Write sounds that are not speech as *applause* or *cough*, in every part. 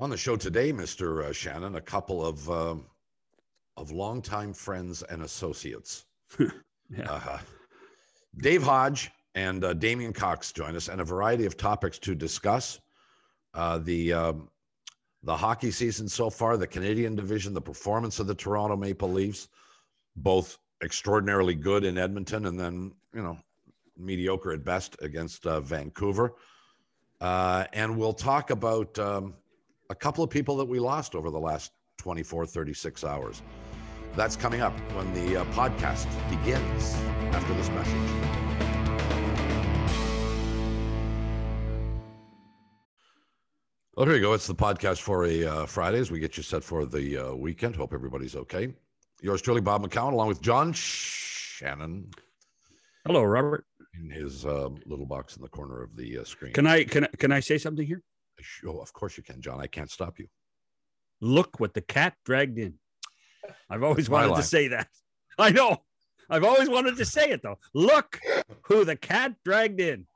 On the show today, Mr. Uh, Shannon, a couple of uh, of longtime friends and associates. *laughs* Yeah. Uh, Dave Hodge and uh, Damien Cox join us, and a variety of topics to discuss. Uh, the um, the hockey season so far, the Canadian division, the performance of the Toronto Maple Leafs, both extraordinarily good in Edmonton, and then you know mediocre at best against uh, Vancouver. Uh, and we'll talk about um, a couple of people that we lost over the last 24, 36 hours. That's coming up when the uh, podcast begins after this message. Well, here you go. It's the podcast for a uh, Friday as we get you set for the uh, weekend. Hope everybody's okay. Yours truly, Bob McCown, along with John Shannon Hello, Robert. in his uh, little box in the corner of the uh, screen. Can I can I, can I say something here? Oh, of course you can, John. I can't stop you. Look what the cat dragged in. I've always wanted line. to say that. *laughs* I know. I've always wanted to say it though. Look who the cat dragged in.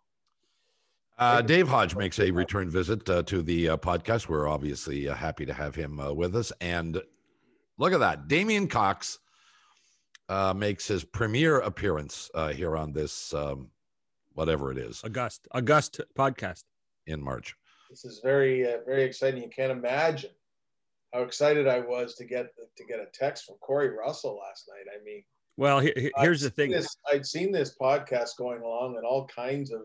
Uh, Dave Hodge makes a return visit uh, to the uh, podcast. We're obviously uh, happy to have him uh, with us. And look at that. Damien Cox uh, makes his premiere appearance uh, here on this, um, whatever it is, August August podcast. in March. This is very uh, very exciting. You can't imagine how excited I was to get to get a text from Corey Russell last night. I mean, Well, he- he- here's the I'd thing. This, I'd seen this podcast going along and all kinds of,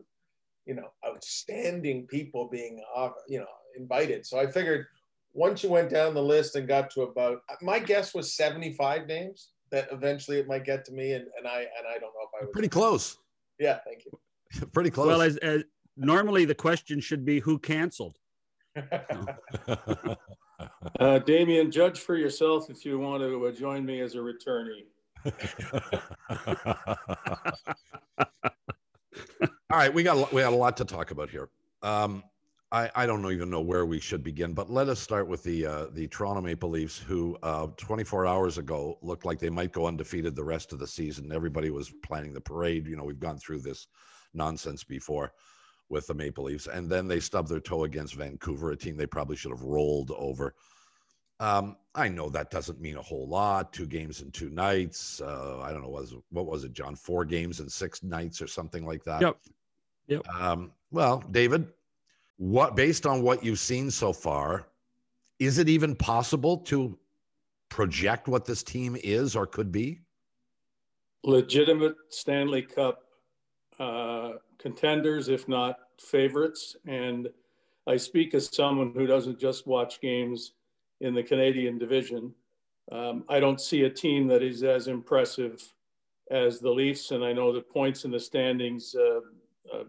you know, outstanding people being, off, you know, invited. So I figured once you went down the list and got to about, my guess was 75 names that eventually it might get to me. And, and I, and I don't know if I was Pretty close. Yeah. Thank you. *laughs* Pretty close. Well, as, as normally the question should be who canceled. *laughs* Uh, Damien, judge for yourself if you want to uh, join me as a returnee. *laughs* All right, we got a lot- we got a lot to talk about here. Um, I, I don't even know where we should begin, but let us start with the uh, the Toronto Maple Leafs, who uh, 24 hours ago looked like they might go undefeated the rest of the season. Everybody was planning the parade. You know, we've gone through this nonsense before with the Maple Leafs, and then they stubbed their toe against Vancouver, a team they probably should have rolled over. Um, I know that doesn't mean a whole lot. Two games in two nights. Uh, I don't know. Was what was it, John? Four games in six nights or something like that. Yep. Yep. Um, well, David, what based on what you've seen so far, is it even possible to project what this team is or could be? Legitimate Stanley Cup uh, contenders, if not favorites. And I speak as someone who doesn't just watch games in the Canadian division. Um, I don't see a team that is as impressive as the Leafs, and I know the points in the standings uh, uh,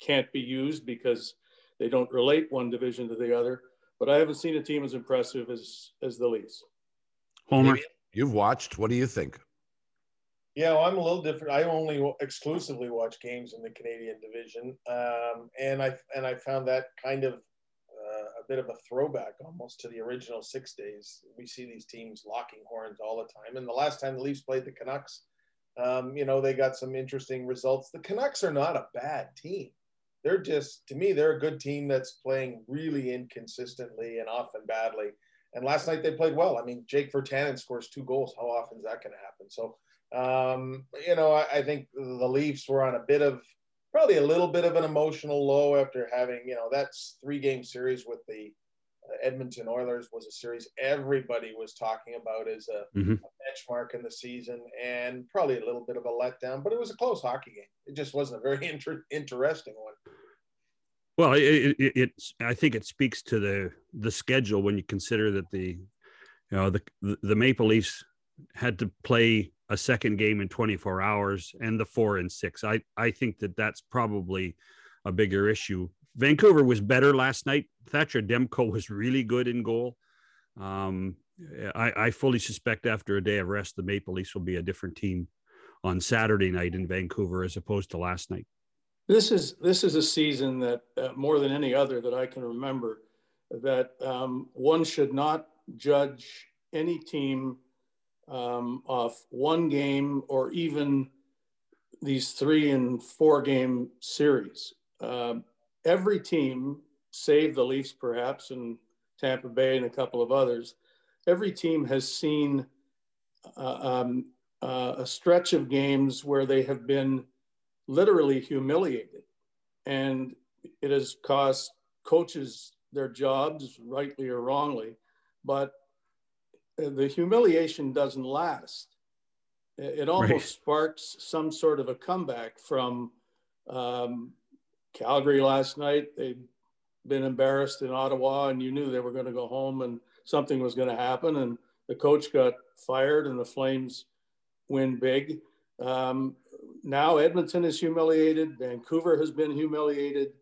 can't be used because they don't relate one division to the other. But I haven't seen a team as impressive as as the Leafs. Homer. You've watched. What do you think? Yeah, well, I'm a little different. I only exclusively watch games in the Canadian division, um, and I and I found that kind of uh, a bit of a throwback almost to the original six days. We see these teams locking horns all the time, and the last time the Leafs played the Canucks, um, you know, they got some interesting results. The Canucks are not a bad team. They're just, to me, they're a good team that's playing really inconsistently and often badly. And last night they played well. I mean, Jake Virtanen scores two goals. How often is that going to happen? So um, you know, I, I think the Leafs were on a bit of probably a little bit of an emotional low after having, you know, that's three game series with the uh, Edmonton Oilers was a series everybody was talking about as a, Mhm. a benchmark in the season and probably a little bit of a letdown, but it was a close hockey game. It just wasn't a very *laughs* inter- interesting one. Well, it, it, it's I think it speaks to the the schedule when you consider that the you know the the Maple Leafs had to play a second game in 24 hours and the four and six. I I think that that's probably a bigger issue. Vancouver was better last night. Thatcher Demko was really good in goal. Um, I, I fully suspect after a day of rest, the Maple Leafs will be a different team on Saturday night in Vancouver as opposed to last night. This is this is a season that uh, more than any other that I can remember that um, one should not judge any team um, off one game or even these three and four game series. Um, every team, save the Leafs perhaps, and Tampa Bay, and a couple of others. Every team has seen uh, um, uh, a stretch of games where they have been literally humiliated. And it has cost coaches their jobs, rightly or wrongly. But the humiliation doesn't last. It almost right. sparks some sort of a comeback from um, Calgary last night. They'd been embarrassed in Ottawa, and you knew they were going to go home and something was going to happen. And the coach got fired, and the Flames win big. Um, now Edmonton is humiliated. Vancouver has been humiliated.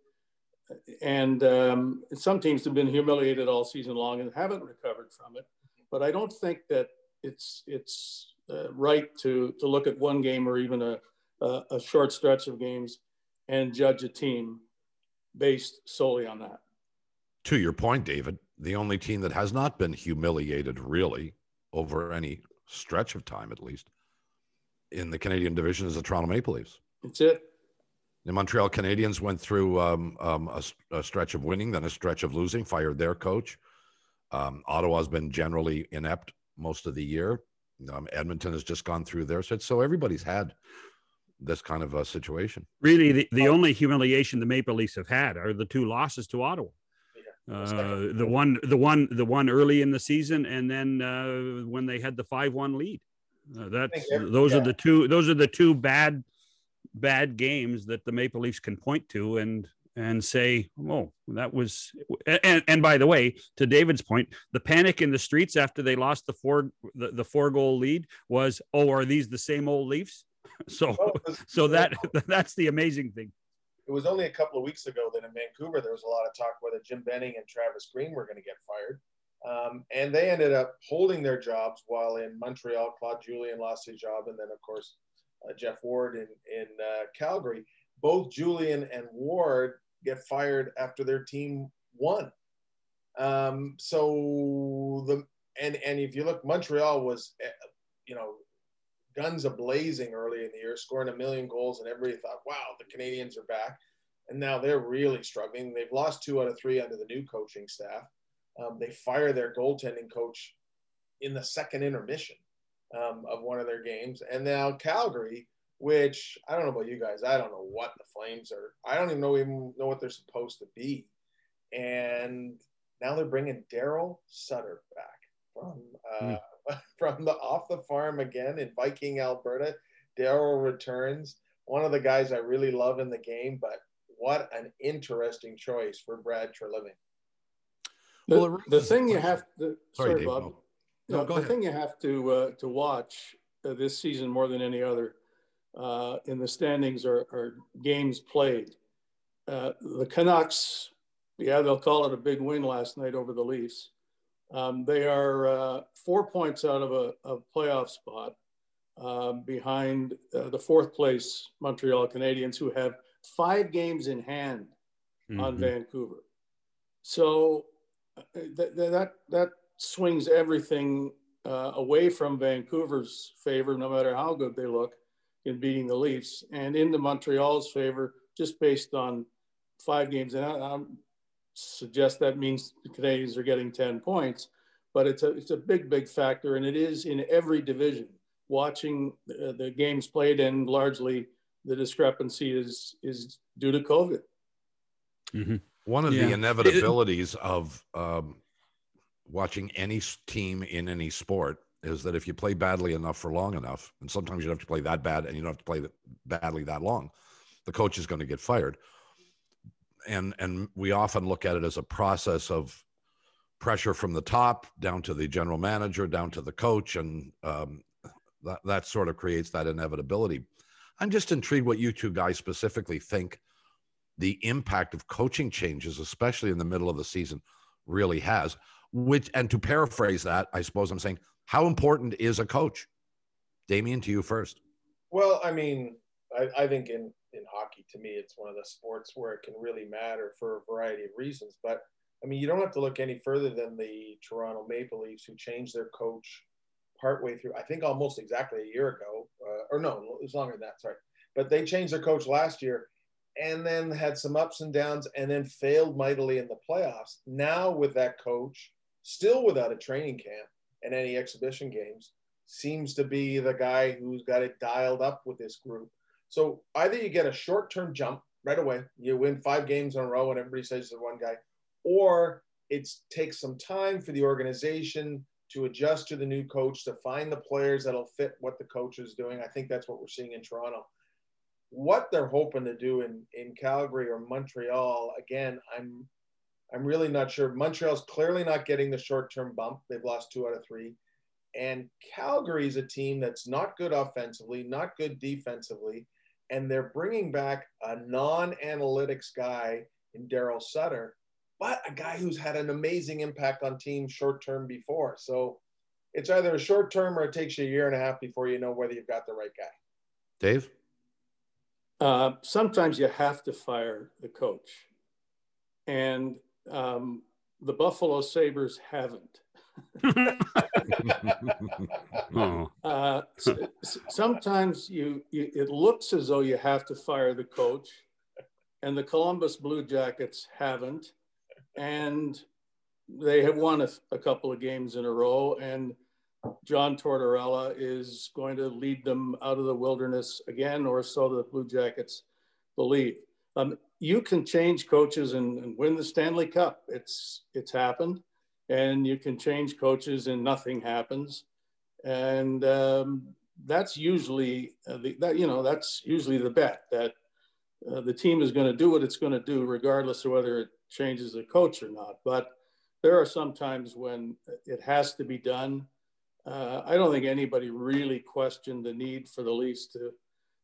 And um, some teams have been humiliated all season long and haven't recovered from it. But I don't think that it's it's uh, right to to look at one game or even a, a, a short stretch of games and judge a team based solely on that. To your point, David, the only team that has not been humiliated really over any stretch of time, at least, in the Canadian division is the Toronto Maple Leafs. That's it. The Montreal Canadiens went through um, um, a, a, stretch of winning, then a stretch of losing, fired their coach. Um, Ottawa's been generally inept most of the year. Um, Edmonton has just gone through their set. So everybody's had this kind of a situation. Really, the, the only humiliation the Maple Leafs have had are the two losses to Ottawa. Uh, the one, the one, the one early in the season, and then uh, when they had the five-one lead. Uh, that's those yeah. are the two. Those are the two bad, bad games that the Maple Leafs can point to and and say, "Oh, that was." And, and by the way, to David's point, the panic in the streets after they lost the four the, the four goal lead was, "Oh, are these the same old Leafs?" *laughs* So, so that *laughs* that's the amazing thing. It was only a couple of weeks ago that in Vancouver there was a lot of talk whether Jim Benning and Travis Green were going to get fired. Um, and they ended up holding their jobs while in Montreal, Claude Julien lost his job, and then of course uh, Geoff Ward in in uh, Calgary. Both Julien and Ward get fired after their team won. Um, so the and and if you look, Montreal was eh, you know guns a blazing early in the year, scoring a million goals, and everybody thought, wow, the Canadiens are back. And now they're really struggling. They've lost two out of three under the new coaching staff. Um, they fire their goaltending coach in the second intermission um, of one of their games. And now Calgary, which I don't know about you guys, I don't know what the Flames are. I don't even know even know what they're supposed to be. And now they're bringing Daryl Sutter back from uh, mm. *laughs* from the off the farm again in Viking, Alberta. Daryl returns. One of the guys I really love in the game, but what an interesting choice for Brad Treliving. The, well, the thing you have to, sorry, sorry Bob. No, no, the ahead. thing you have to uh, to watch uh, this season more than any other uh, in the standings are, are games played. Uh, the Canucks, yeah, they'll call it a big win last night over the Leafs. Um, they are uh, four points out of a, a playoff spot um, behind uh, the fourth place Montreal Canadiens, who have five games in hand mm-hmm. on Vancouver. So uh, that, that, that swings everything uh, away from Vancouver's favor, no matter how good they look in beating the Leafs, and into Montreal's favor just based on five games. And I, I suggest that means the Canadiens are getting 10 points, but it's a, it's a big, big factor. And it is in every division. Watching the, the games played and largely the discrepancy is, is due to COVID. Mm-hmm. One of yeah. the inevitabilities of um, watching any team in any sport is that if you play badly enough for long enough, and sometimes you don't have to play that bad and you don't have to play badly that long, the coach is going to get fired and and we often look at it as a process of pressure from the top down to the general manager, down to the coach, and um, that that sort of creates that inevitability. I'm just intrigued what you two guys specifically think the impact of coaching changes, especially in the middle of the season, really has. Which and to paraphrase that, I suppose I'm saying, how important is a coach? Damien, to you first. Well, I mean, I, I think in in hockey. To me, it's one of the sports where it can really matter for a variety of reasons. But I mean, you don't have to look any further than the Toronto Maple Leafs, who changed their coach partway through. I think almost exactly a year ago, uh, or no, it was longer than that. Sorry, but they changed their coach last year, and then had some ups and downs, and then failed mightily in the playoffs. Now with that coach, still without a training camp and any exhibition games, seems to be the guy who's got it dialed up with this group. So either you get a short term jump right away, you win five games in a row, and everybody says the one guy, or it takes some time for the organization to adjust to the new coach, to find the players that'll fit what the coach is doing. I think that's what we're seeing in Toronto. What they're hoping to do in, in Calgary or Montreal, again, I'm I'm really not sure. Montreal's clearly not getting the short-term bump. They've lost two out of three. And Calgary is a team that's not good offensively, not good defensively, and they're bringing back a non-analytics guy in Daryl Sutter but a guy who's had an amazing impact on teams short term before. So it's either a short term or it takes you a year and a half before you know whether you've got the right guy. Dave? Uh, sometimes you have to fire the coach. And um, the Buffalo Sabres haven't. *laughs* oh. uh, sometimes you, you, it looks as though you have to fire the coach, and the Columbus Blue Jackets haven't and they have won a, a, couple of games in a row. And John Tortorella is going to lead them out of the wilderness again, or so the Blue Jackets believe. Um, you can change coaches and, and, win the Stanley Cup. It's it's happened, and you can change coaches and nothing happens, and um, that's usually uh, the, that you know that's usually the bet that uh, the team is going to do what it's going to do regardless of whether it changes the coach or not. But there are some times when it has to be done. Uh, I don't think anybody really questioned the need for the Leafs to,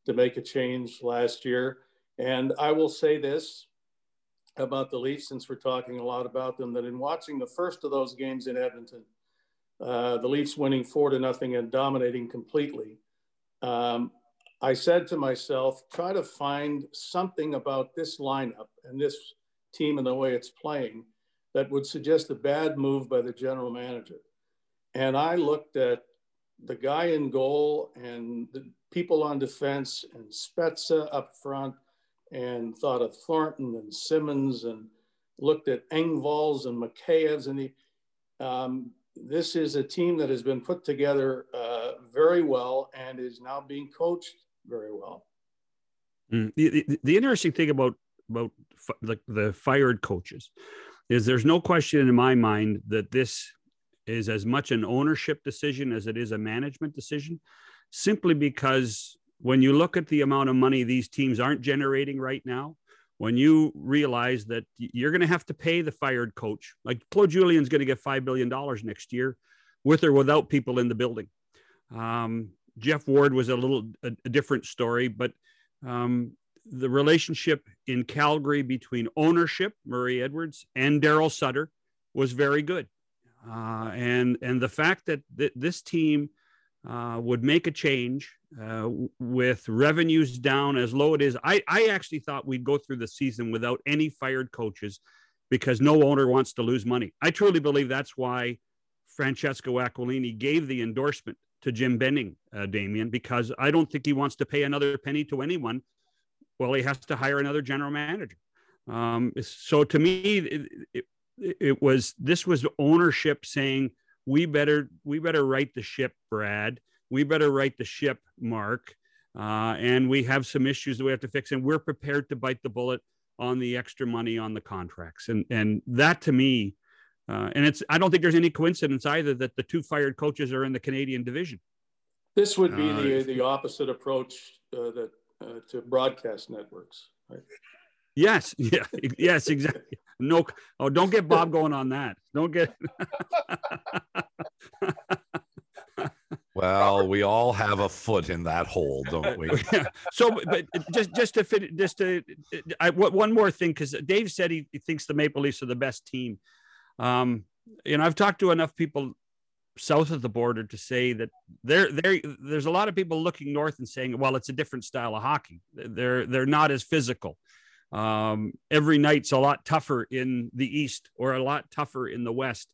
to make a change last year. And I will say this about the Leafs, since we're talking a lot about them, that in watching the first of those games in Edmonton, uh, the Leafs winning four to nothing and dominating completely, um, I said to myself, try to find something about this lineup and this team and the way it's playing that would suggest a bad move by the general manager. And I looked at the guy in goal and the people on defense and Spezza up front and thought of Thornton and Simmonds and looked at Engvalls and Mikheyevs. And he, um, this is a team that has been put together uh, very well and is now being coached very well. Mm. The, the, the, interesting thing about about the, the fired coaches is there's no question in my mind that this is as much an ownership decision as it is a management decision, simply because when you look at the amount of money these teams aren't generating right now, when you realize that you're going to have to pay the fired coach, like Claude Julien's going to get $5 billion next year with or without people in the building. Um, Geoff Ward was a little a, a different story, but um, the relationship in Calgary between ownership, Murray Edwards, and Daryl Sutter was very good. Uh, and and the fact that th- this team uh, would make a change uh, with revenues down as low it is, I, I actually thought we'd go through the season without any fired coaches because no owner wants to lose money. I truly believe that's why Francesco Aquilini gave the endorsement to Jim Benning, uh, Damien, because I don't think he wants to pay another penny to anyone well, he has to hire another general manager. Um, so to me, it, it, it, was this was ownership saying we better we better right the ship, Brad. We better right the ship, Mark. Uh, and we have some issues that we have to fix, and we're prepared to bite the bullet on the extra money on the contracts. And and that to me, uh, and it's I don't think there's any coincidence either that the two fired coaches are in the Canadian division. This would be uh, the the opposite approach uh, that uh, to broadcast networks. Right? Yes, *laughs* yeah, yes, exactly. No, oh, don't get Bob *laughs* going on that. Don't get. *laughs* well, we all have a foot in that hole, don't we? *laughs* So, but just just to fit, just to, I one more thing because Dave said he, he thinks the Maple Leafs are the best team. Um, you know, I've talked to enough people south of the border to say that there there there's a lot of people looking north and saying well it's a different style of hockey they're they're not as physical um, every night's a lot tougher in the east or a lot tougher in the west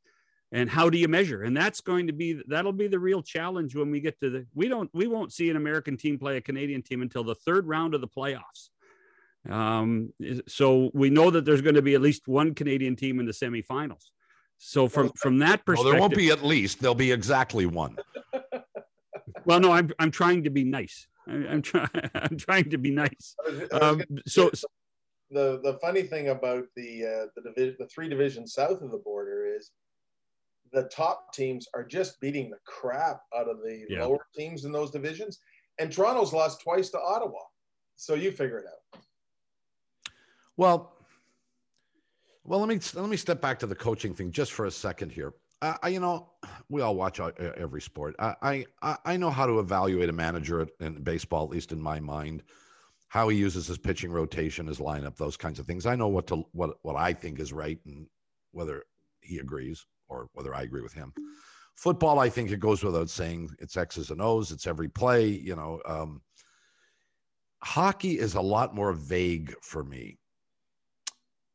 and how do you measure and that's going to be that'll be the real challenge when we get to the we don't we won't see an american team play a canadian team until the third round of the playoffs um, so we know that there's going to be at least one canadian team in the semifinals So from from that Well, perspective, there won't be at least. There'll be exactly one. *laughs* well, no, I'm I'm trying to be nice. I, I'm trying *laughs* I'm trying to be nice. I was- I was Um, so the the funny thing about the uh, the division, the three divisions south of the border is the top teams are just beating the crap out of the Yeah. lower teams in those divisions, and Toronto's lost twice to Ottawa. So you figure it out. Well, well, let me let me step back to the coaching thing just for a second here. I, I you know, we all watch uh, every sport. I, I I know how to evaluate a manager in baseball, at least in my mind, how he uses his pitching rotation, his lineup, those kinds of things. I know what to what what I think is right and whether he agrees or whether I agree with him. Football, I think it goes without saying. It's X's and O's. It's every play. You know, um, hockey is a lot more vague for me.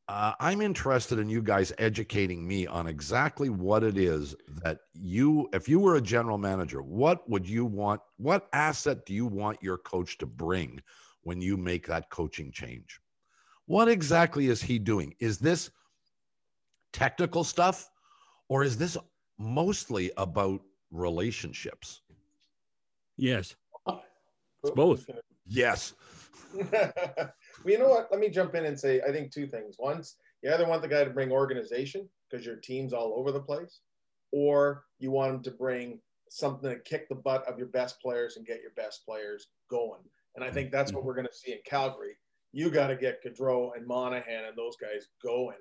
Uh, I'm interested in you guys educating me on exactly what it is that you, if you were a general manager, what would you want? What asset do you want your coach to bring when you make that coaching change? What exactly is he doing? Is this technical stuff or is this mostly about relationships? yes, It's both. Yes. well, *laughs* you know what? Let me jump in and say I think two things. Once you either want the guy to bring organization because your team's all over the place, or you want him to bring something to kick the butt of your best players and get your best players going. And I think that's what we're going to see in Calgary. You got to get Gaudreau and Monahan and those guys going.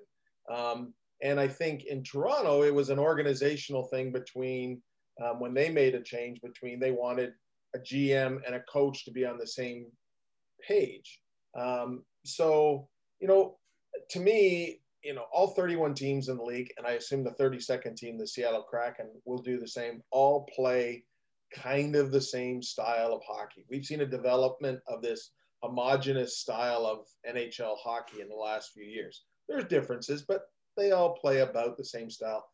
Um, and I think in Toronto, it was an organizational thing between um, when they made a change between they wanted a GM and a coach to be on the same page. Um, so, you know, to me, you know, all 31 teams in the league, and I assume the 32nd team, the Seattle Kraken, will do the same, all play kind of the same style of hockey. We've seen a development of this homogenous style of NHL hockey in the last few years. There's differences, but they all play about the same style.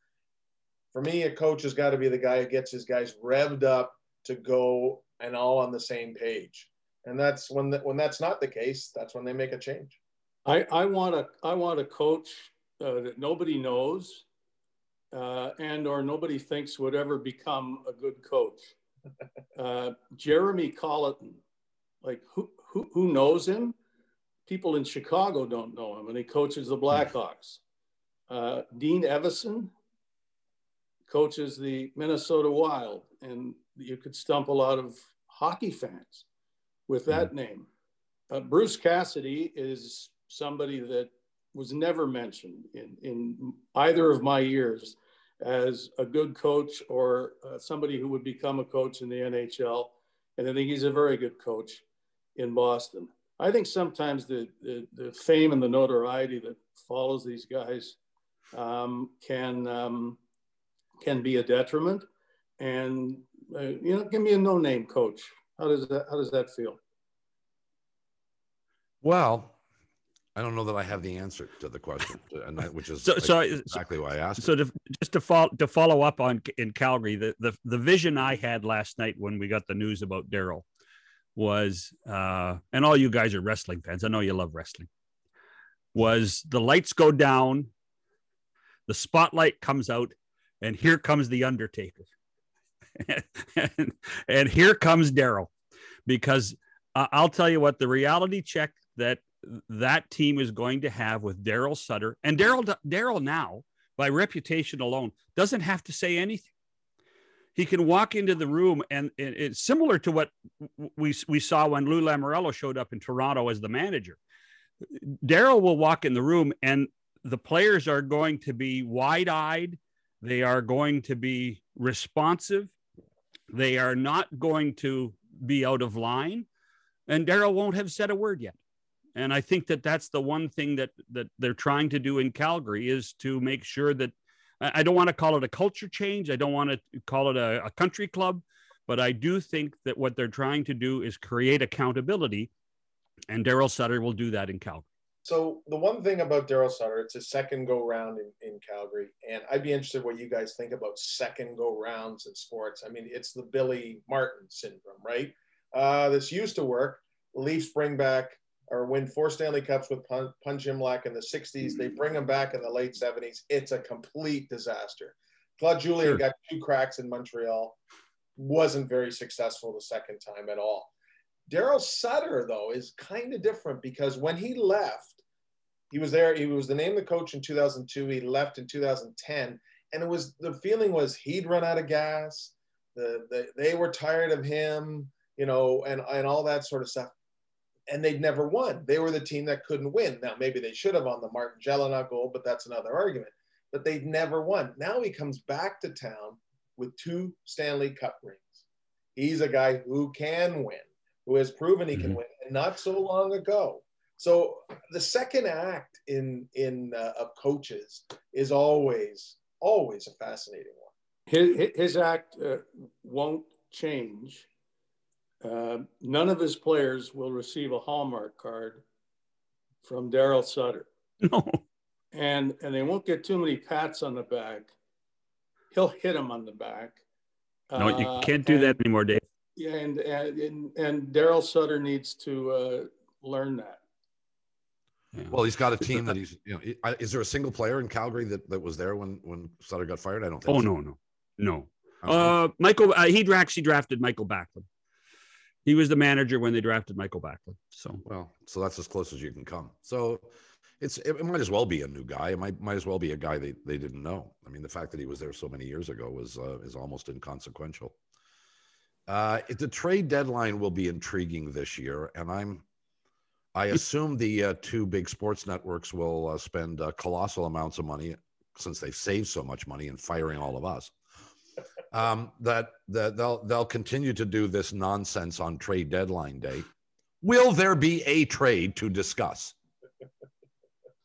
For me, a coach has got to be the guy who gets his guys revved up to go and all on the same page. And that's when the, when that's not the case, that's when they make a change. I, I want a I want a coach uh, that nobody knows, uh, and or nobody thinks would ever become a good coach. *laughs* Uh, Jeremy Colliton, like who, who who knows him? People in Chicago don't know him, and he coaches the Blackhawks. Uh, Dean Evason coaches the Minnesota Wild, and you could stump a lot of hockey fans with that name. Uh, Bruce Cassidy is somebody that was never mentioned in, in either of my years as a good coach or uh, somebody who would become a coach in the NHL. And I think he's a very good coach in Boston. I think sometimes the, the, the fame and the notoriety that follows these guys um, can, um, can be a detriment. And, uh, you know, give me a no-name coach. How does that, how does that feel? Well, I don't know that I have the answer to the question, *laughs* and that, which is So- so- exactly why I asked. so to, just to follow to follow up on in Calgary, the, the the vision I had last night when we got the news about Daryl was, uh, and all you guys are wrestling fans. I know you love wrestling. Was the lights go down, the spotlight comes out, and here comes the Undertaker, and, *laughs* and here comes Daryl, because uh, I'll tell you what the reality check that that team is going to have with Daryl Sutter and Daryl Daryl now by reputation alone doesn't have to say anything. He can walk into the room and, and it's similar to what we we saw when Lou Lamoriello showed up in Toronto as the manager. Daryl will walk in the room and the players are going to be wide-eyed. They are going to be responsive. They are not going to be out of line. And Daryl won't have said a word yet. And I think that that's the one thing that that they're trying to do in Calgary is to make sure that I don't want to call it a culture change. I don't want to call it a, a country club, but I do think that what they're trying to do is create accountability, and Daryl Sutter will do that in Calgary. So the one thing about Daryl Sutter, it's his second go round in, in Calgary, and I'd be interested what you guys think about second go rounds in sports. I mean, it's the Billy Martin syndrome, right? Uh, this used to work. The Leafs bring back or win four Stanley Cups with Pun, Punch Imlach in the 60s. They bring him back in the late 70s. It's a complete disaster. Claude Julien sure. got two cracks in Montreal. Wasn't very successful the second time at all. Daryl Sutter, though, is kind of different because when he left, he was there. He was the name of the coach in 2002. He left in 2010, and it was the feeling was he'd run out of gas. The, the they were tired of him, you know, and and all that sort of stuff. And they'd never won. They were the team that couldn't win. Now maybe they should have on the Martin Gelinas goal, but that's another argument. But they'd never won. Now he comes back to town with two Stanley Cup rings. He's a guy who can win who has proven he can mm-hmm. win, and not so long ago. So the second act in in uh, of coaches is always always a fascinating one. His, his act uh, won't change. Uh, none of his players will receive a Hallmark card from Daryl Sutter. *laughs* No. And and they won't get too many pats on the back. He'll hit him on the back. No, you uh, can't do and, that anymore, Dave. Yeah, and and and Daryl Sutter needs to uh, learn that. Yeah. Well, he's got a team that he's. You know, is there a single player in Calgary that, that was there when when Sutter got fired? I don't think. Oh so. no, no, no. Uh, Michael, uh, he actually drafted Michael Backlund. He was the manager when they drafted Michael Backlund. So well, so that's as close as you can come. So it's it, might as well be a new guy. It might might as well be a guy they, they didn't know. I mean, the fact that he was there so many years ago was uh, is almost inconsequential. Uh, the trade deadline will be intriguing this year, and I'm. I assume the uh, two big sports networks will uh, spend uh, colossal amounts of money since they've saved so much money in firing all of us. Um, that that they'll they'll continue to do this nonsense on trade deadline day. Will there be a trade to discuss?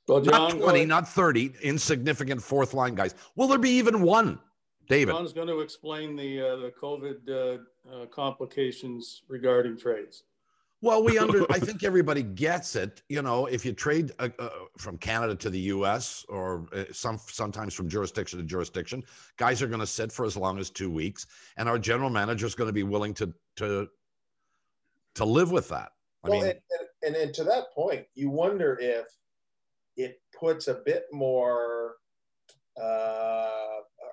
Well, John, not 20, not 30 insignificant fourth line guys. Will there be even one? David. John's going to explain the uh, the COVID uh, uh, complications regarding trades. Well, we under. I *laughs* think everybody gets it. You know, if you trade uh, uh, from Canada to the U.S. or uh, some sometimes from jurisdiction to jurisdiction, guys are going to sit for as long as two weeks, and our general manager is going to be willing to to to live with that. I well, mean, and, and, and to that point, you wonder if it puts a bit more. Uh,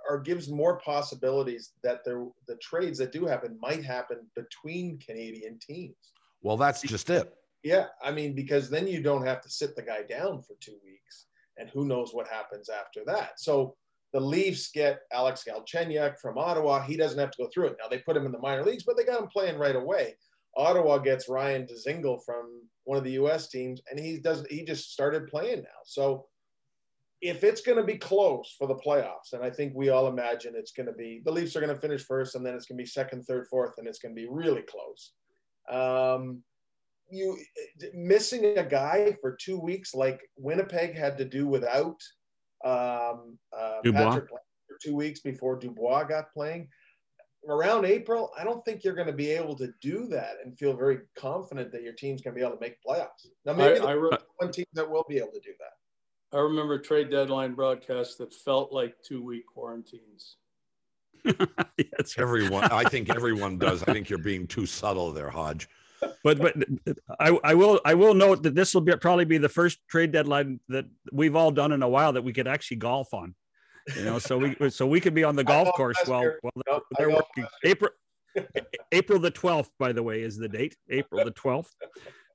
or gives more possibilities that there the trades that do happen might happen between Canadian teams. Well, that's just it. Yeah, I mean, because then you don't have to sit the guy down for two weeks, and who knows what happens after that. So the Leafs get Alex Galchenyuk from Ottawa. He doesn't have to go through it. Now they put him in the minor leagues, but they got him playing right away. Ottawa gets Ryan Dzingel from one of the U.S. teams, and he does he just started playing now. So if it's going to be close for the playoffs, and I think we all imagine it's going to be, the Leafs are going to finish first, and then it's going to be second, third, fourth, and it's going to be really close. Um, you missing a guy for two weeks, like Winnipeg had to do without um, uh, Patrick for two weeks before Dubois got playing. Around April, I don't think you're going to be able to do that and feel very confident that your team's going to be able to make playoffs. Now, maybe I, I, one team that will be able to do that. I remember trade deadline broadcasts that felt like two week quarantines. *laughs* yes. Everyone, I think everyone does. I think you're being too subtle there, Hodge. But but I, I will I will note that this will be probably be the first trade deadline that we've all done in a while that we could actually golf on. You know, so we *laughs* so we could be on the golf course while while they're, they're working. April April the twelfth, by the way, is the date. April the twelfth.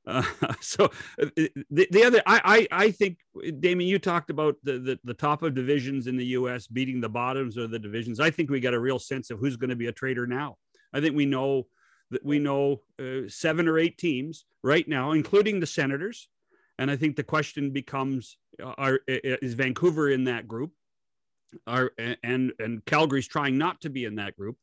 Uh, *laughs* so uh, the, the other, I, I, I think, Damien, you talked about the, the, the top of divisions in the U.S. beating the bottoms of the divisions. I think we got a real sense of who's going to be a trader now. I think we know that we know uh, seven or eight teams right now, including the Senators. And I think the question becomes: uh, Are is Vancouver in that group? Are and and Calgary's trying not to be in that group?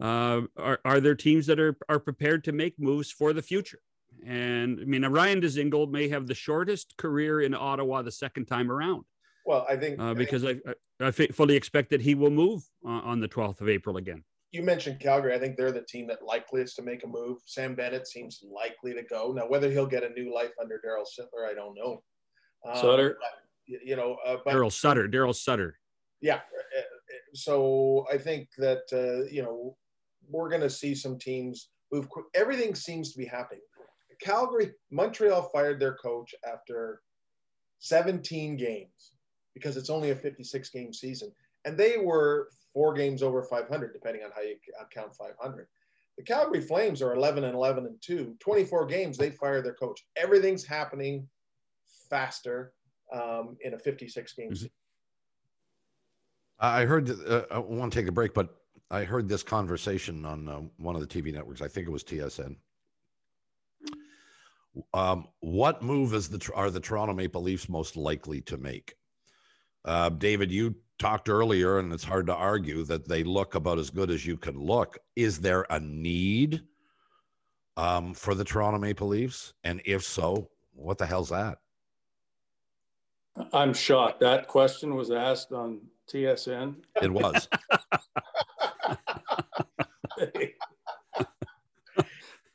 Uh, are are there teams that are are prepared to make moves for the future? And I mean, Ryan Dzingel may have the shortest career in Ottawa the second time around. Well, I think uh, because I, I, I, fully expect that he will move uh, on the 12th of April again. You mentioned Calgary. I think they're the team that likeliest to make a move. Sam Bennett seems likely to go. Now, whether he'll get a new life under Daryl Sittler, I don't know. Um, Sutter, but, you know, uh, Daryl Sutter, Daryl Sutter. Yeah. Uh, uh, so I think that uh, you know we're going to see some teams move. Quick. Everything seems to be happening Calgary, Montreal fired their coach after 17 games because it's only a 56 game season. And they were four games over 500, depending on how you count 500. The Calgary Flames are 11 and 11 and 2. 24 games, they fire their coach. Everything's happening faster um, in a 56 game mm-hmm. season. I heard, uh, I want to take a break, but I heard this conversation on uh, one of the TV networks. I think it was TSN. Um, what move is the are the Toronto Maple Leafs most likely to make? Uh, David, you talked earlier, and it's hard to argue that they look about as good as you can look. Is there a need um, for the Toronto Maple Leafs? And if so, what the hell's that? I'm shocked. That question was asked on TSN. It was. *laughs*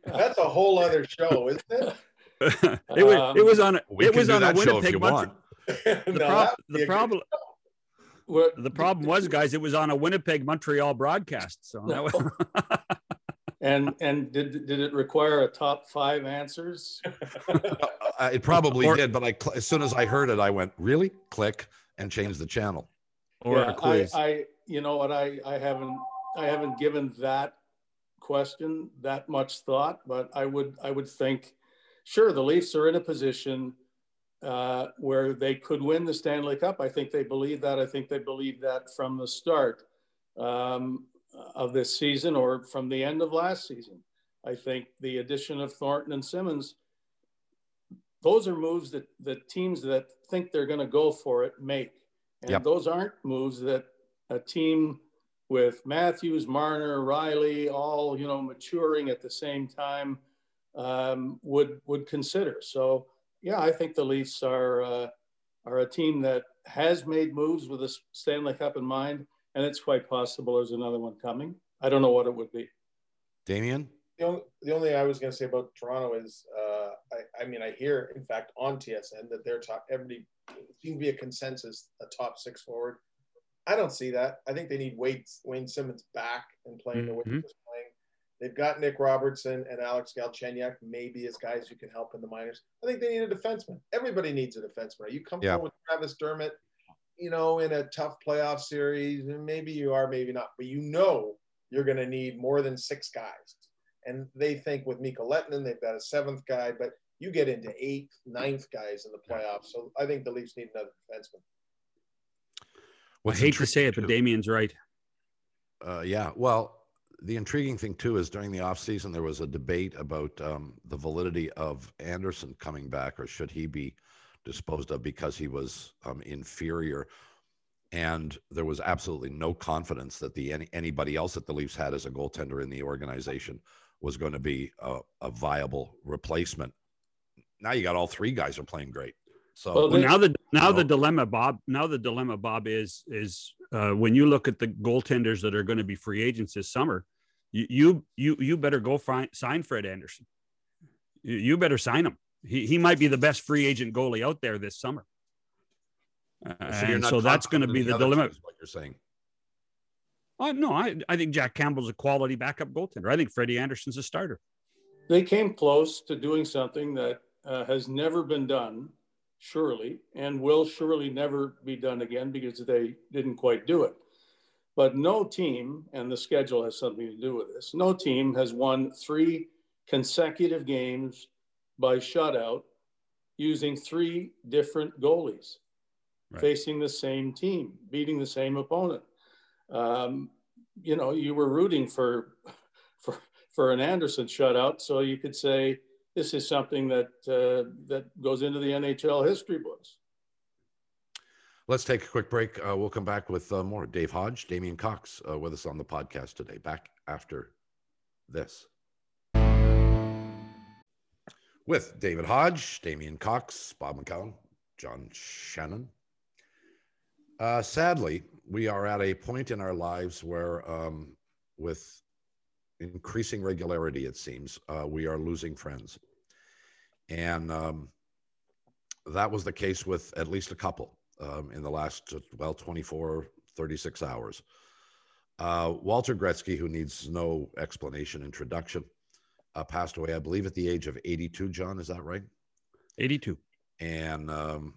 That's a whole other show, isn't it? *laughs* it was. it was on. A, it was on a Winnipeg. Montreal. *laughs* the, no, prob- the problem. the problem was, *laughs* guys, it was on a Winnipeg Montreal broadcast. So that was. and and did did it require a top five answers? Uh, it probably or, did, but I as soon as I heard it, I went really click and changed the channel. Or yeah, a quiz. I, I you know what I I haven't I haven't given that question that much thought, but I would I would think, sure, the Leafs are in a position uh, where they could win the Stanley Cup. I think they believe that. I think they believe that from the start um, of this season or from the end of last season. I think the addition of Thornton and Simmonds, those are moves that the teams that think they're going to go for it make. And yep. those aren't moves that a team with Matthews, Marner, Rielly, all you know maturing at the same time um, would would consider. So yeah, I think the Leafs are uh, are a team that has made moves with a Stanley Cup in mind, and it's quite possible there's another one coming. I don't know what it would be. Damien? The only, the only thing I was going to say about Toronto is, uh, I, I, mean, I hear, in fact, on TSN that they're top, everybody seems to be a consensus, a top six forward. I don't see that. I think they need Wade, Wayne Simmonds back and playing mm-hmm. the way he was playing. They've got Nick Robertson and Alex Galchenyuk, maybe as guys who can help in the minors. I think they need a defenseman. Everybody needs a defenseman. Are you comfortable yeah. with Travis Dermott, you know, in a tough playoff series? And maybe you are, maybe not, but you know you're going to need more than six guys. And they think with Mikko Lehtonen, they've got a seventh guy, but you get into eighth, ninth guys in the playoffs. So I think the Leafs need another defenseman. Well, I hate to say it, but Damien's right. Uh, yeah. Well, the intriguing thing too is during the offseason there was a debate about um, the validity of Andersen coming back or should he be disposed of because he was um, inferior and there was absolutely no confidence that the any, anybody else that the Leafs had as a goaltender in the organization was going to be a, a viable replacement. Now you got all three guys are playing great. So well, now the now you know, the dilemma, Bob. Now the dilemma, Bob, is is uh, when you look at the goaltenders that are going to be free agents this summer, you you you, you better go find, sign Fred Andersen. You, you better sign him. He he might be the best free agent goalie out there this summer. Uh, so and so that's going to be the, the dilemma. What you're saying? Uh, no, I, I think Jack Campbell's a quality backup goaltender. I think Freddie Andersen's a starter. They came close to doing something that uh, has never been done surely, and will surely never be done again because they didn't quite do it. But no team, and the schedule has something to do with this, no team has won three consecutive games by shutout using three different goalies right. facing the same team, beating the same opponent. Um, you know, you were rooting for, for, for an Andersen shutout, so you could say, this is something that uh, that goes into the NHL history books. Let's take a quick break. Uh, we'll come back with uh, more. Dave Hodge, Damien Cox, uh, with us on the podcast today. Back after this. With David Hodge, Damien Cox, Bob McCown, John Shannon. Uh, sadly, we are at a point in our lives where, um, with increasing regularity, it seems, uh, we are losing friends. And um, that was the case with at least a couple um, in the last, well, 24, 36 hours. Uh, Walter Gretzky, who needs no explanation, introduction, uh, passed away, I believe, at the age of 82. John, is that right? 82. And um,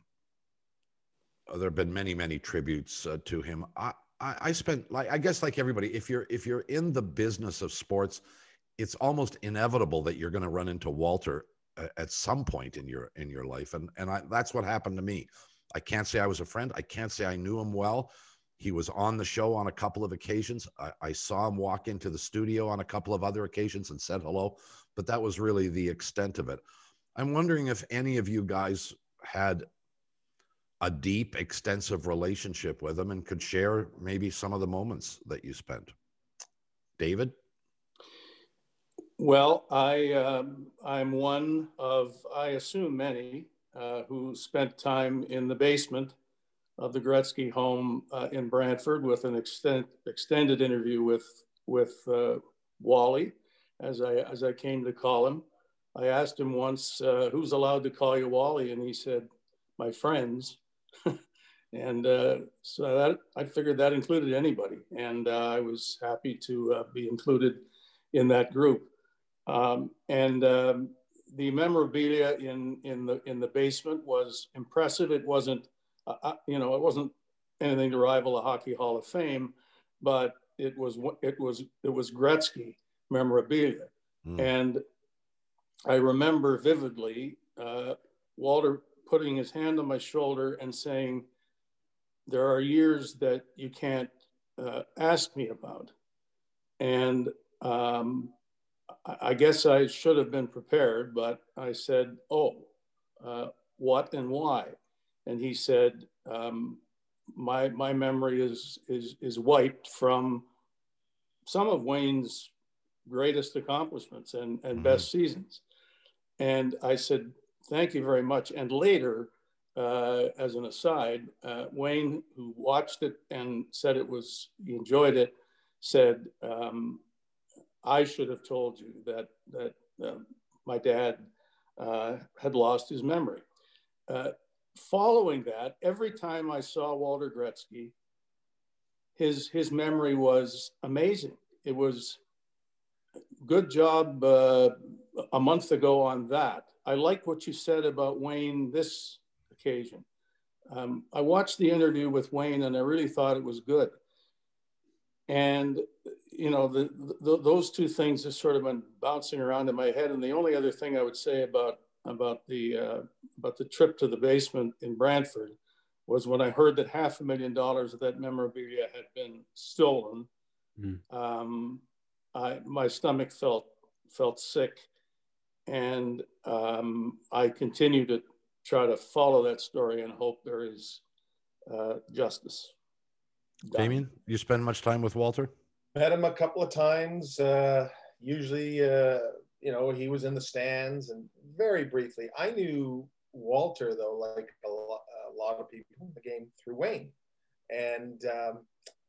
there have been many, many tributes uh, to him. I, I, I spent like I guess like everybody, if you're if you're in the business of sports, it's almost inevitable that you're going to run into Walter at some point in your in your life, and and I, that's what happened to me. I can't say I was a friend. I can't say I knew him well. He was on the show on a couple of occasions. I, I, saw him walk into the studio on a couple of other occasions and said hello, but that was really the extent of it. I'm wondering if any of you guys had a deep, extensive relationship with him and could share maybe some of the moments that you spent. David? Well, I, um, I'm one of, I assume, many who spent time in the basement of the Gretzky home uh, in Brantford with an extent, extended interview with, with uh, Wally, as I, as I came to call him. I asked him once, uh, who's allowed to call you Wally? And he said, my friends. *laughs* and uh, so that I figured that included anybody. And uh, I was happy to be included in that group. Um, and um, the memorabilia in in the in the basement was impressive. It wasn't, uh, uh, you know, it wasn't anything to rival a Hockey Hall of Fame, but it was it was it was Gretzky memorabilia, mm. and I remember vividly uh, Walter putting his hand on my shoulder and saying, "There are years that you can't uh, ask me about," and um, I guess I should have been prepared, but I said, Oh, uh, what and why? And he said, um, my, my memory is, is, is wiped from some of Wayne's greatest accomplishments and, and mm-hmm. best seasons. And I said, Thank you very much. And later, uh, as an aside, uh, Wayne, who watched it and said it was, he enjoyed it, said, um, I should have told you that that uh, my dad uh, had lost his memory. Uh, following that, every time I saw Walter Gretzky, his his memory was amazing. It was good job uh, a month ago on that. I like what you said about Wayne this occasion. Um, I watched the interview with Wayne and I really thought it was good. And you know, the, the, those two things have sort of been bouncing around in my head. And the only other thing I would say about about the uh, about the trip to the basement in Brantford was when I heard that half a million dollars of that memorabilia had been stolen. Mm. Um, I, my stomach felt felt sick, and um, I continue to try to follow that story and hope there is uh, justice. Done. Damien, you spend much time with Walter? Met him a couple of times. Uh, usually, uh, you know, he was in the stands and very briefly. I knew Walter, though, like a, lo- a lot of people in the game through Wayne. And um,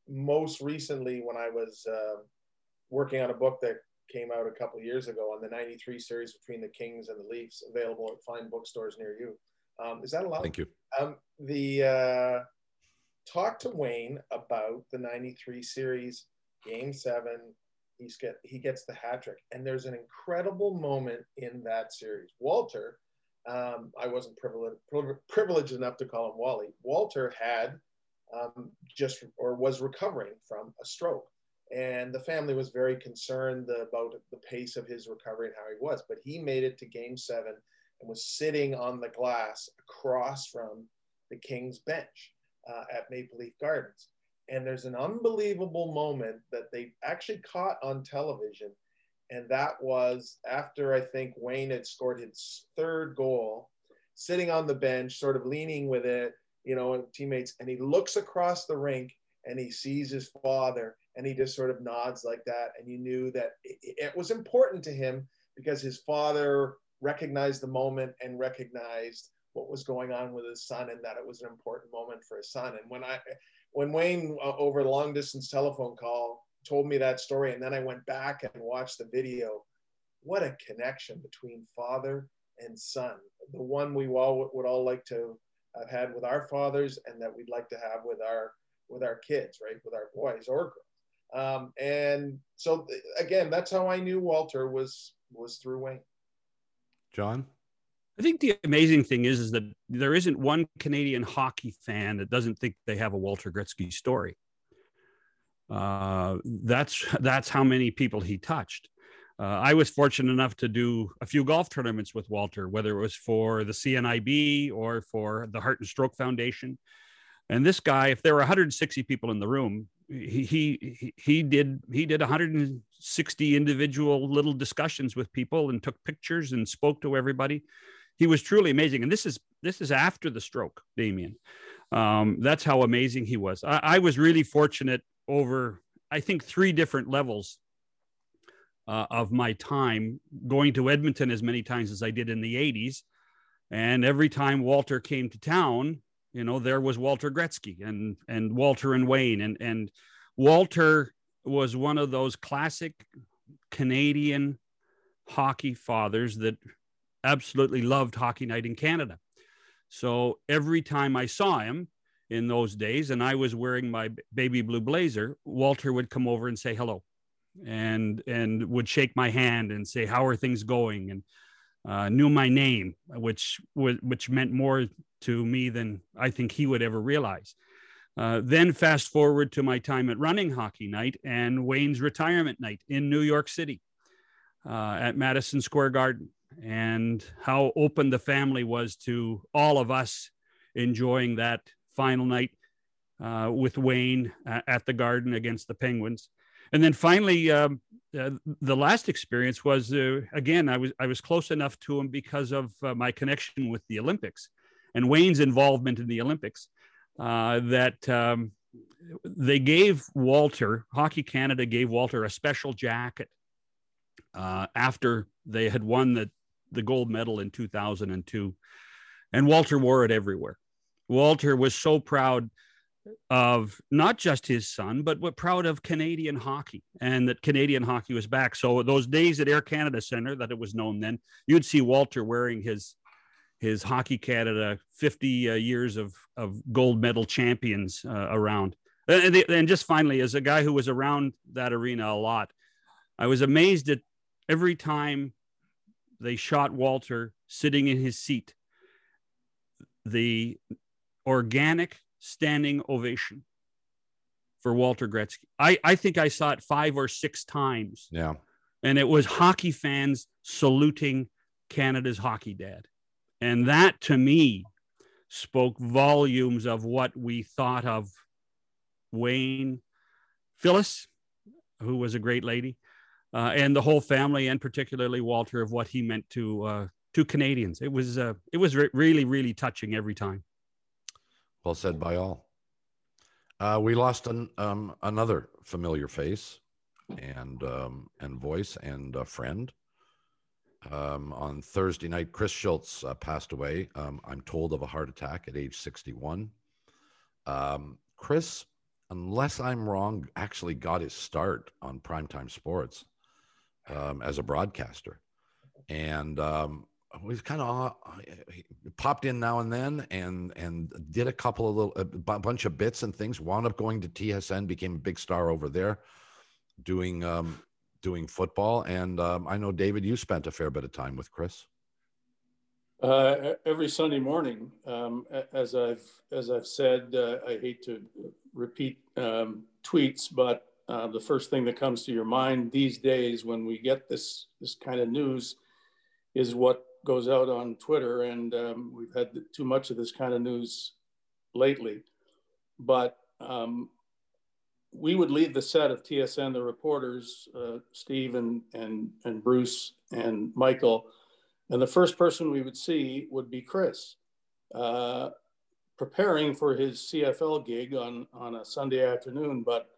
most recently, when I was uh, working on a book that came out a couple of years ago on the 93 series between the Kings and the Leafs, available at fine bookstores near you. Um, is that allowed? Thank you. Um, the uh, talk to Wayne about the 93 series game seven, he's get he gets the hat trick, and there's an incredible moment in that series. Walter, um, I wasn't privileged privileged enough to call him Wally. Walter had um, just or was recovering from a stroke, and the family was very concerned about the pace of his recovery and how he was. But he made it to Game Seven and was sitting on the glass across from the Kings bench uh, at Maple Leaf Gardens. And there's an unbelievable moment that they actually caught on television. And that was after I think Wayne had scored his third goal, sitting on the bench, sort of leaning with it, you know, and teammates. And he looks across the rink and he sees his father and he just sort of nods like that. And you knew that it, it was important to him because his father recognized the moment and recognized what was going on with his son and that it was an important moment for his son. And when I, when Wayne uh, over the long distance telephone call told me that story, and then I went back and watched the video, what a connection between father and son. The one we all would all like to have had with our fathers, and that we'd like to have with our with our kids, right, with our boys or girls. Um, and so again, that's how I knew Walter was was through Wayne. John? I think the amazing thing is, is that there isn't one Canadian hockey fan that doesn't think they have a Walter Gretzky story. Uh, that's that's how many people he touched. Uh, I was fortunate enough to do a few golf tournaments with Walter, whether it was for the CNIB or for the Heart and Stroke Foundation. And this guy, if there were 160 people in the room, he he he did he did 160 individual little discussions with people and took pictures and spoke to everybody. He was truly amazing. And this is this is after the stroke, Damien. Um, that's how amazing he was. I, I was really fortunate over I think three different levels uh, of my time going to Edmonton as many times as I did in the 80s. And every time Walter came to town, you know, there was Walter Gretzky and and Walter and Wayne and and Walter was one of those classic Canadian hockey fathers that absolutely loved hockey night in Canada. So every time I saw him in those days and I was wearing my baby blue blazer, Walter would come over and say hello and and would shake my hand and say how are things going? and uh, knew my name which which meant more to me than i think he would ever realize. Uh, then fast forward to my time at running hockey night and wayne's retirement night in new york city uh, at madison square garden and how open the family was to all of us enjoying that final night uh, with wayne at the garden against the penguins. And then finally, um, uh, the last experience was uh, again I was I was close enough to him because of uh, my connection with the Olympics and Wayne's involvement in the Olympics uh, that um, they gave Walter Hockey Canada gave Walter a special jacket uh, after they had won the the gold medal in 2002, and Walter wore it everywhere. Walter was so proud of not just his son, but we're proud of Canadian hockey and that Canadian hockey was back. So those days at Air Canada Center, that it was known then, you'd see Walter wearing his his Hockey Canada 50 uh, years of of gold medal champions uh, around. And, and just finally, as a guy who was around that arena a lot, I was amazed at every time they shot Walter sitting in his seat, the organic standing ovation for Walter Gretzky. I, I think I saw it five or six times. Yeah. And it was hockey fans saluting Canada's hockey dad. And that to me spoke volumes of what we thought of Wayne, Phyllis, who was a great lady, uh, and the whole family, and particularly Walter, of what he meant to uh, to Canadians. It was uh, it was re- really really touching every time. Well said by all. Uh, we lost an, um, another familiar face and um, and voice and a friend. Um, on Thursday night, Chris Schultz uh, passed away. Um, I'm told of a heart attack at age 61. Um, Chris, unless I'm wrong, actually got his start on primetime sports um, as a broadcaster, and he's kind of popped in now and then and and did a couple of little a bunch of bits and things wound up going to tsn became a big star over there doing um doing football. And um, i know david you spent a fair bit of time with chris. Uh, every sunday morning um, as i've as i've said uh, i hate to repeat um, tweets but uh, the first thing that comes to your mind these days when we get this this kind of news is what goes out on Twitter, and um, we've had too much of this kind of news lately. But um, we would leave the set of TSN, the reporters, uh, Steve and, and, and Bruce and Michael, and the first person we would see would be Chris, uh, preparing for his CFL gig on, on a Sunday afternoon. But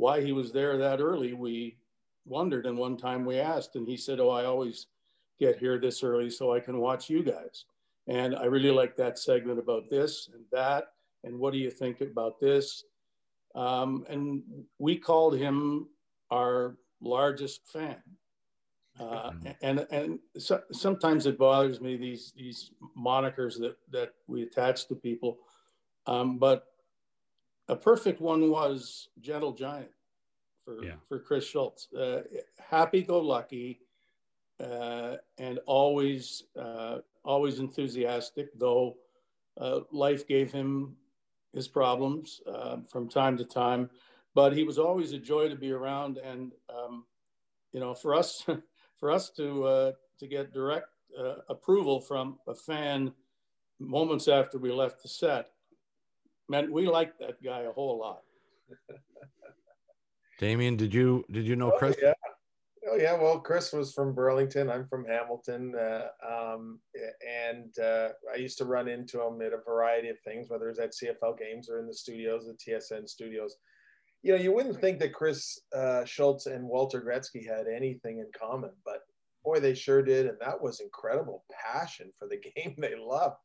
why he was there that early, we wondered. And one time we asked, and he said, Oh, I always get here this early so I can watch you guys. And I really like that segment about this and that. And what do you think about this? Um, and we called him our largest fan. Uh, mm-hmm. and and so, sometimes it bothers me these these monikers that that we attach to people. Um, but a perfect one was Gentle Giant for yeah. for Chris Schultz. Uh, happy go lucky, uh, and always, uh, always enthusiastic, though uh, life gave him his problems uh, from time to time. But he was always a joy to be around, and um, you know, for us, *laughs* for us to uh, to get direct uh, approval from a fan moments after we left the set meant we liked that guy a whole lot. *laughs* Damien, did you did you know Chris? Oh, yeah. Oh yeah, well, Chris was from Burlington. I'm from Hamilton, uh, um, and uh, I used to run into him at a variety of things, whether it's at CFL games or in the studios, the TSN studios. You know, you wouldn't think that Chris uh, Schultz and Walter Gretzky had anything in common, but boy, they sure did, and that was incredible passion for the *laughs* game they loved.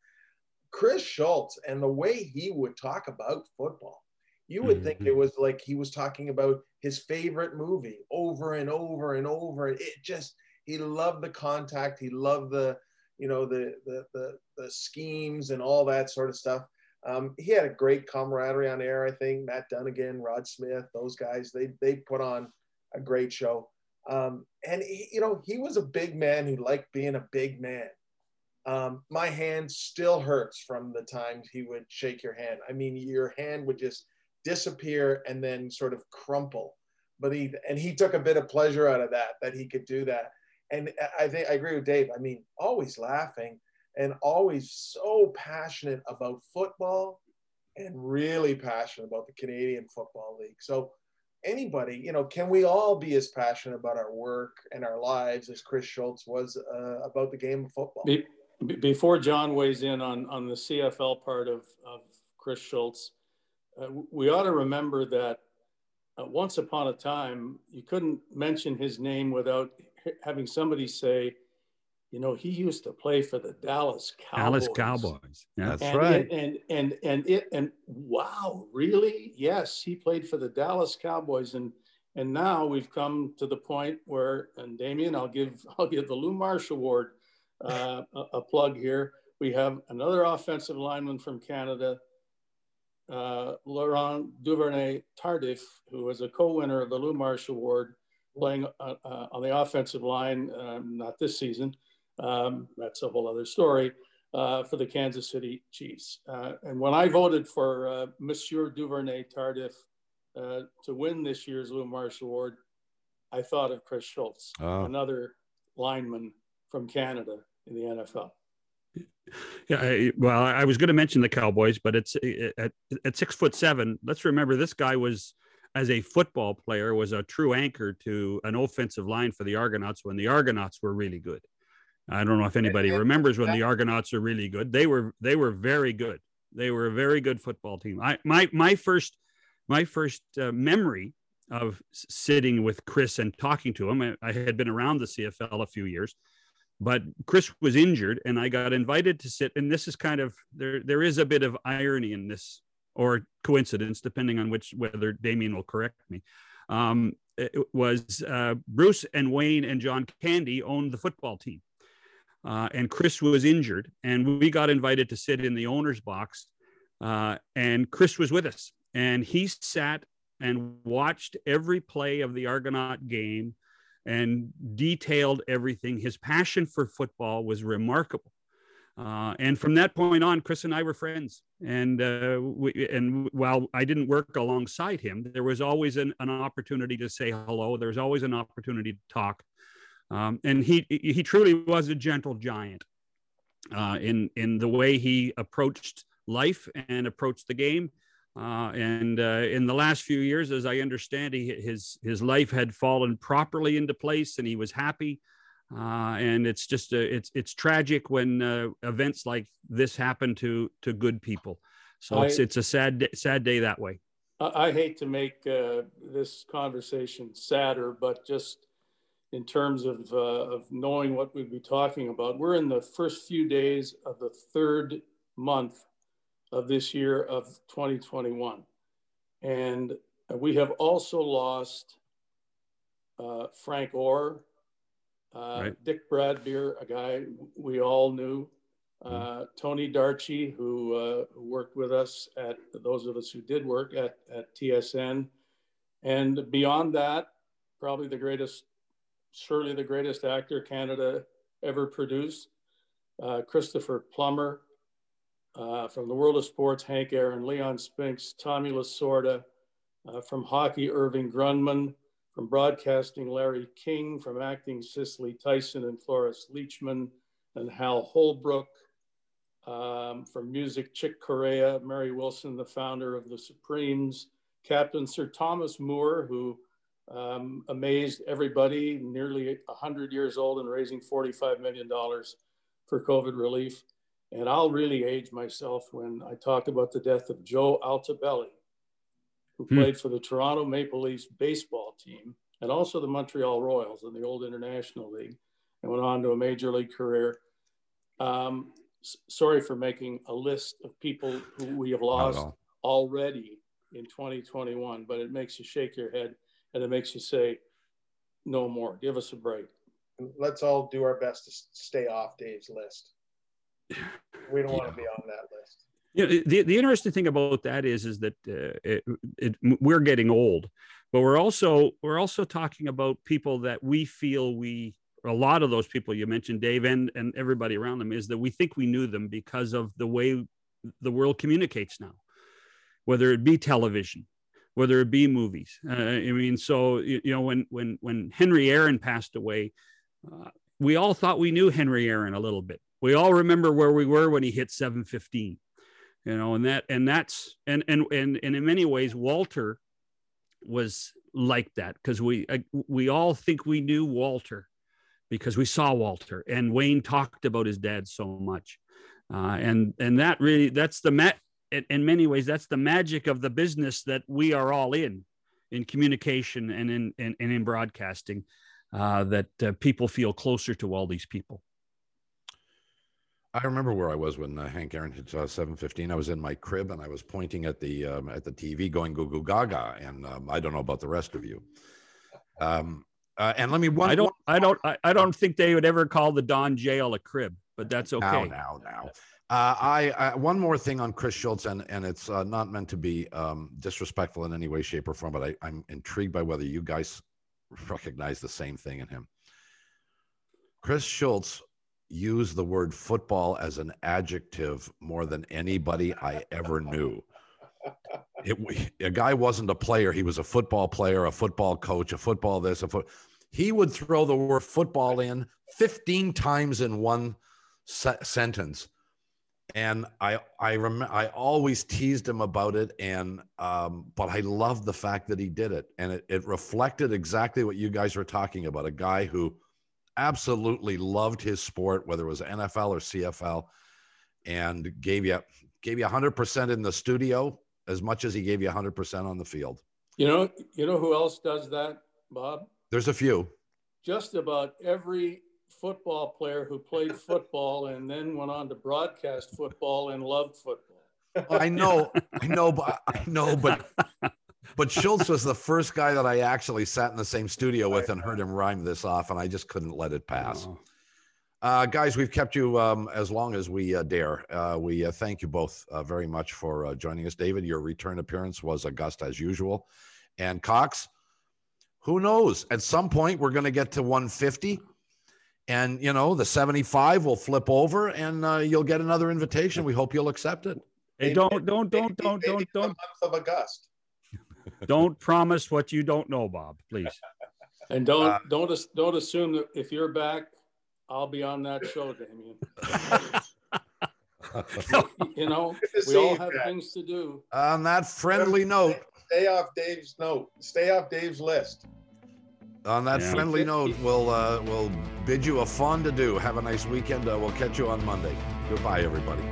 Chris Schultz and the way he would talk about football you would think mm-hmm. it was like he was talking about his favorite movie over and over and over. It just he loved the contact. He loved the you know the the the, the schemes and all that sort of stuff. Um, he had a great camaraderie on air. I think Matt Dunnigan, Rod Smith, those guys they they put on a great show. Um, and he, you know he was a big man who liked being a big man. Um, my hand still hurts from the times he would shake your hand. I mean, your hand would just disappear and then sort of crumple. But he and he took a bit of pleasure out of that that he could do that. And I think I agree with Dave. I mean, always laughing and always so passionate about football and really passionate about the Canadian Football League. So anybody, you know, can we all be as passionate about our work and our lives as Chris Schultz was uh, about the game of football? Be, before John weighs in on, on the CFL part of, of Chris Schultz, uh, we ought to remember that uh, once upon a time, you couldn't mention his name without having somebody say, you know, he used to play for the Dallas Cowboys. Dallas Cowboys. Yeah. That's and, right. And, and and and it and wow, really? Yes, he played for the Dallas Cowboys, and and now we've come to the point where, and Damien, I'll give I'll give the Lou Marsh Award uh, a, plug here. We have another offensive lineman from Canada uh, Laurent Duvernay Tardif, who was a co-winner of the Lou Marsh Award, playing uh, uh, on the offensive line, um, not this season. Um, that's a whole other story uh, for the Kansas City Chiefs. Uh, and when I voted for uh, Monsieur Duvernay Tardif to win this year's Lou Marsh Award, I thought of Chris Schultz, oh. another lineman from Canada in the NFL. Yeah, I, well, I was going to mention the Cowboys, but it's at, at six foot seven. Let's remember this guy was, as a football player, was a true anchor to an offensive line for the Argonauts when the Argonauts were really good. I don't know if anybody remembers when the Argonauts are really good. They were they were very good. They were a very good football team. I my my first my first uh, memory of sitting with Chris and talking to him. I, I had been around the CFL a few years but Chris was injured and I got invited to sit. And this is kind of there, there is a bit of irony in this or coincidence, depending on which, whether Damien will correct me. Um, it was uh, Bruce and Wayne and John Candy owned the football team. Uh, and Chris was injured, and we got invited to sit in the owner's box. Uh, and Chris was with us, and he sat and watched every play of the Argonaut game and detailed everything. His passion for football was remarkable. Uh, and from that point on, Chris and I were friends. And uh, we, and while I didn't work alongside him, there was always an, an opportunity to say hello. There was always an opportunity to talk. Um, and he he truly was a gentle giant uh, in in the way he approached life and approached the game. Uh, and uh, in the last few years, as I understand, he, his his life had fallen properly into place, and he was happy. Uh, and it's just a, it's it's tragic when uh, events like this happen to to good people. So I, it's it's a sad sad day that way. I hate to make uh, this conversation sadder, but just in terms of uh, of knowing what we'd be talking about, we're in the first few days of the third month of this year of 2021. And we have also lost uh, Frank Orr, uh, right. Dick Bradbeer, a guy we all knew, uh, mm-hmm. Tony Darchie, who, uh, worked with us at those of us who did work at, at TSN. And beyond that, probably the greatest surely the greatest actor Canada ever produced. Uh, Christopher Plummer, uh, from the world of sports, Hank Aaron, Leon Spinks, Tommy Lasorda, uh, from hockey, Irving Grundman, from broadcasting, Larry King, from acting, Cicely Tyson and Cloris Leachman, and Hal Holbrook, um, from music, Chick Corea, Mary Wilson, the founder of the Supremes, Captain Sir Thomas Moore, who um, amazed everybody, nearly 100 years old and raising $45 million for COVID relief. And I'll really age myself when I talk about the death of Joe Altobelli, who hmm. played for the Toronto Maple Leafs baseball team and also the Montreal Royals in the old International League and went on to a major league career. Um, s- sorry for making a list of people who we have lost already in 2021, but it makes you shake your head and it makes you say, no more, give us a break. Let's all do our best to stay off Dave's list. We don't want to be on that list. You know, the, the interesting thing about that is is that uh, it, it, we're getting old, but we're also we're also talking about people that we feel we a lot of those people you mentioned, Dave, and and everybody around them is that we think we knew them because of the way the world communicates now, whether it be television, whether it be movies. Uh, I mean, so you, you, know when when when Henry Aaron passed away, uh, we all thought we knew Henry Aaron a little bit. We all remember where we were when he hit 715 you know and that and that's and and and, and in many ways walter was like that because we we all think we knew walter because we saw walter and wayne talked about his dad so much. Uh, and and that really that's the met in many ways that's the magic of the business that we are all in in communication and in and, and in broadcasting uh, that uh, people feel closer to all these people I remember where I was when uh, Hank Aaron hit uh, 7:15. I was in my crib and I was pointing at the um, at the TV, going "Goo Goo Gaga," and um, I don't know about the rest of you. Um, uh, and let me one. I don't. One, I don't. I, I, don't think they would ever call the Don jail a crib, but that's okay. Now, now, now. Uh, I, I, one more thing on Chris Schultz, and and it's uh, not meant to be um, disrespectful in any way, shape, or form, but I, I'm intrigued by whether you guys *laughs* recognize the same thing in him. Chris Schultz use the word football as an adjective more than anybody I ever knew. It, a guy wasn't a player; he was a football player, a football coach, a football this, a foot. He would throw the word football in 15 times in one se- sentence, and I I remember I always teased him about it, and um, but I loved the fact that he did it, and it, it reflected exactly what you guys were talking about. A guy who absolutely loved his sport, whether it was NFL or CFL, and gave you gave you 100% in the studio as much as he gave you 100% on the field. You know, you know who else does that, Bob? There's a few. Just about every football player who played *laughs* football and then went on to broadcast football and loved football. I know, I know, but I know, but but Schultz was the *laughs* first guy that I actually sat in the same studio with and heard him rhyme this off, and I just couldn't let it pass. Oh. Uh, guys, we've kept you um, as long as we uh, dare. Uh, we uh, thank you both uh, very much for uh, joining us. David, your return appearance was august as usual. And Cox, who knows? At some point, we're going to get to 150. And, you know, the 75 will flip over and you'll get another invitation. We hope you'll accept it. Hey, don't, don't, don't, don't, don't, don't. Month of August don't promise what you don't know, Bob, please. And don't uh, don't don't assume that if you're back, I'll be on that show, Damien. *laughs* you know, we all have things to do. On that friendly note, stay off Dave's note. Stay off Dave's list. On that yeah. friendly note, we'll uh, we'll bid you a fond adieu. Have a nice weekend. Uh, we'll catch you on Monday. Goodbye, everybody.